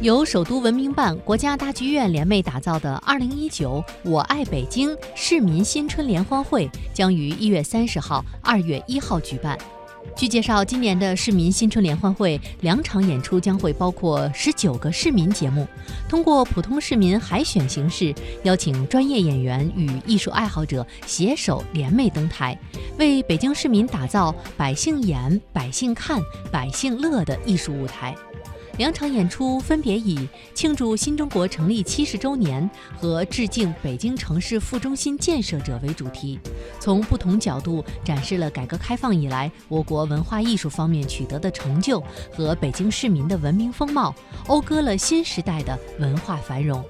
由首都文明办、国家大剧院联袂打造的 2019“ 我爱北京”市民新春联欢会将于1月30号、2月1号举办。据介绍，今年的市民新春联欢会两场演出将会包括十九个市民节目，通过普通市民海选形式，邀请专业演员与艺术爱好者携手联袂登台，为北京市民打造百姓演、百姓看、百姓乐的艺术舞台。两场演出分别以庆祝新中国成立七十周年和致敬北京城市副中心建设者为主题，从不同角度展示了改革开放以来我国文化艺术方面取得的成就和北京市民的文明风貌，讴歌了新时代的文化繁荣。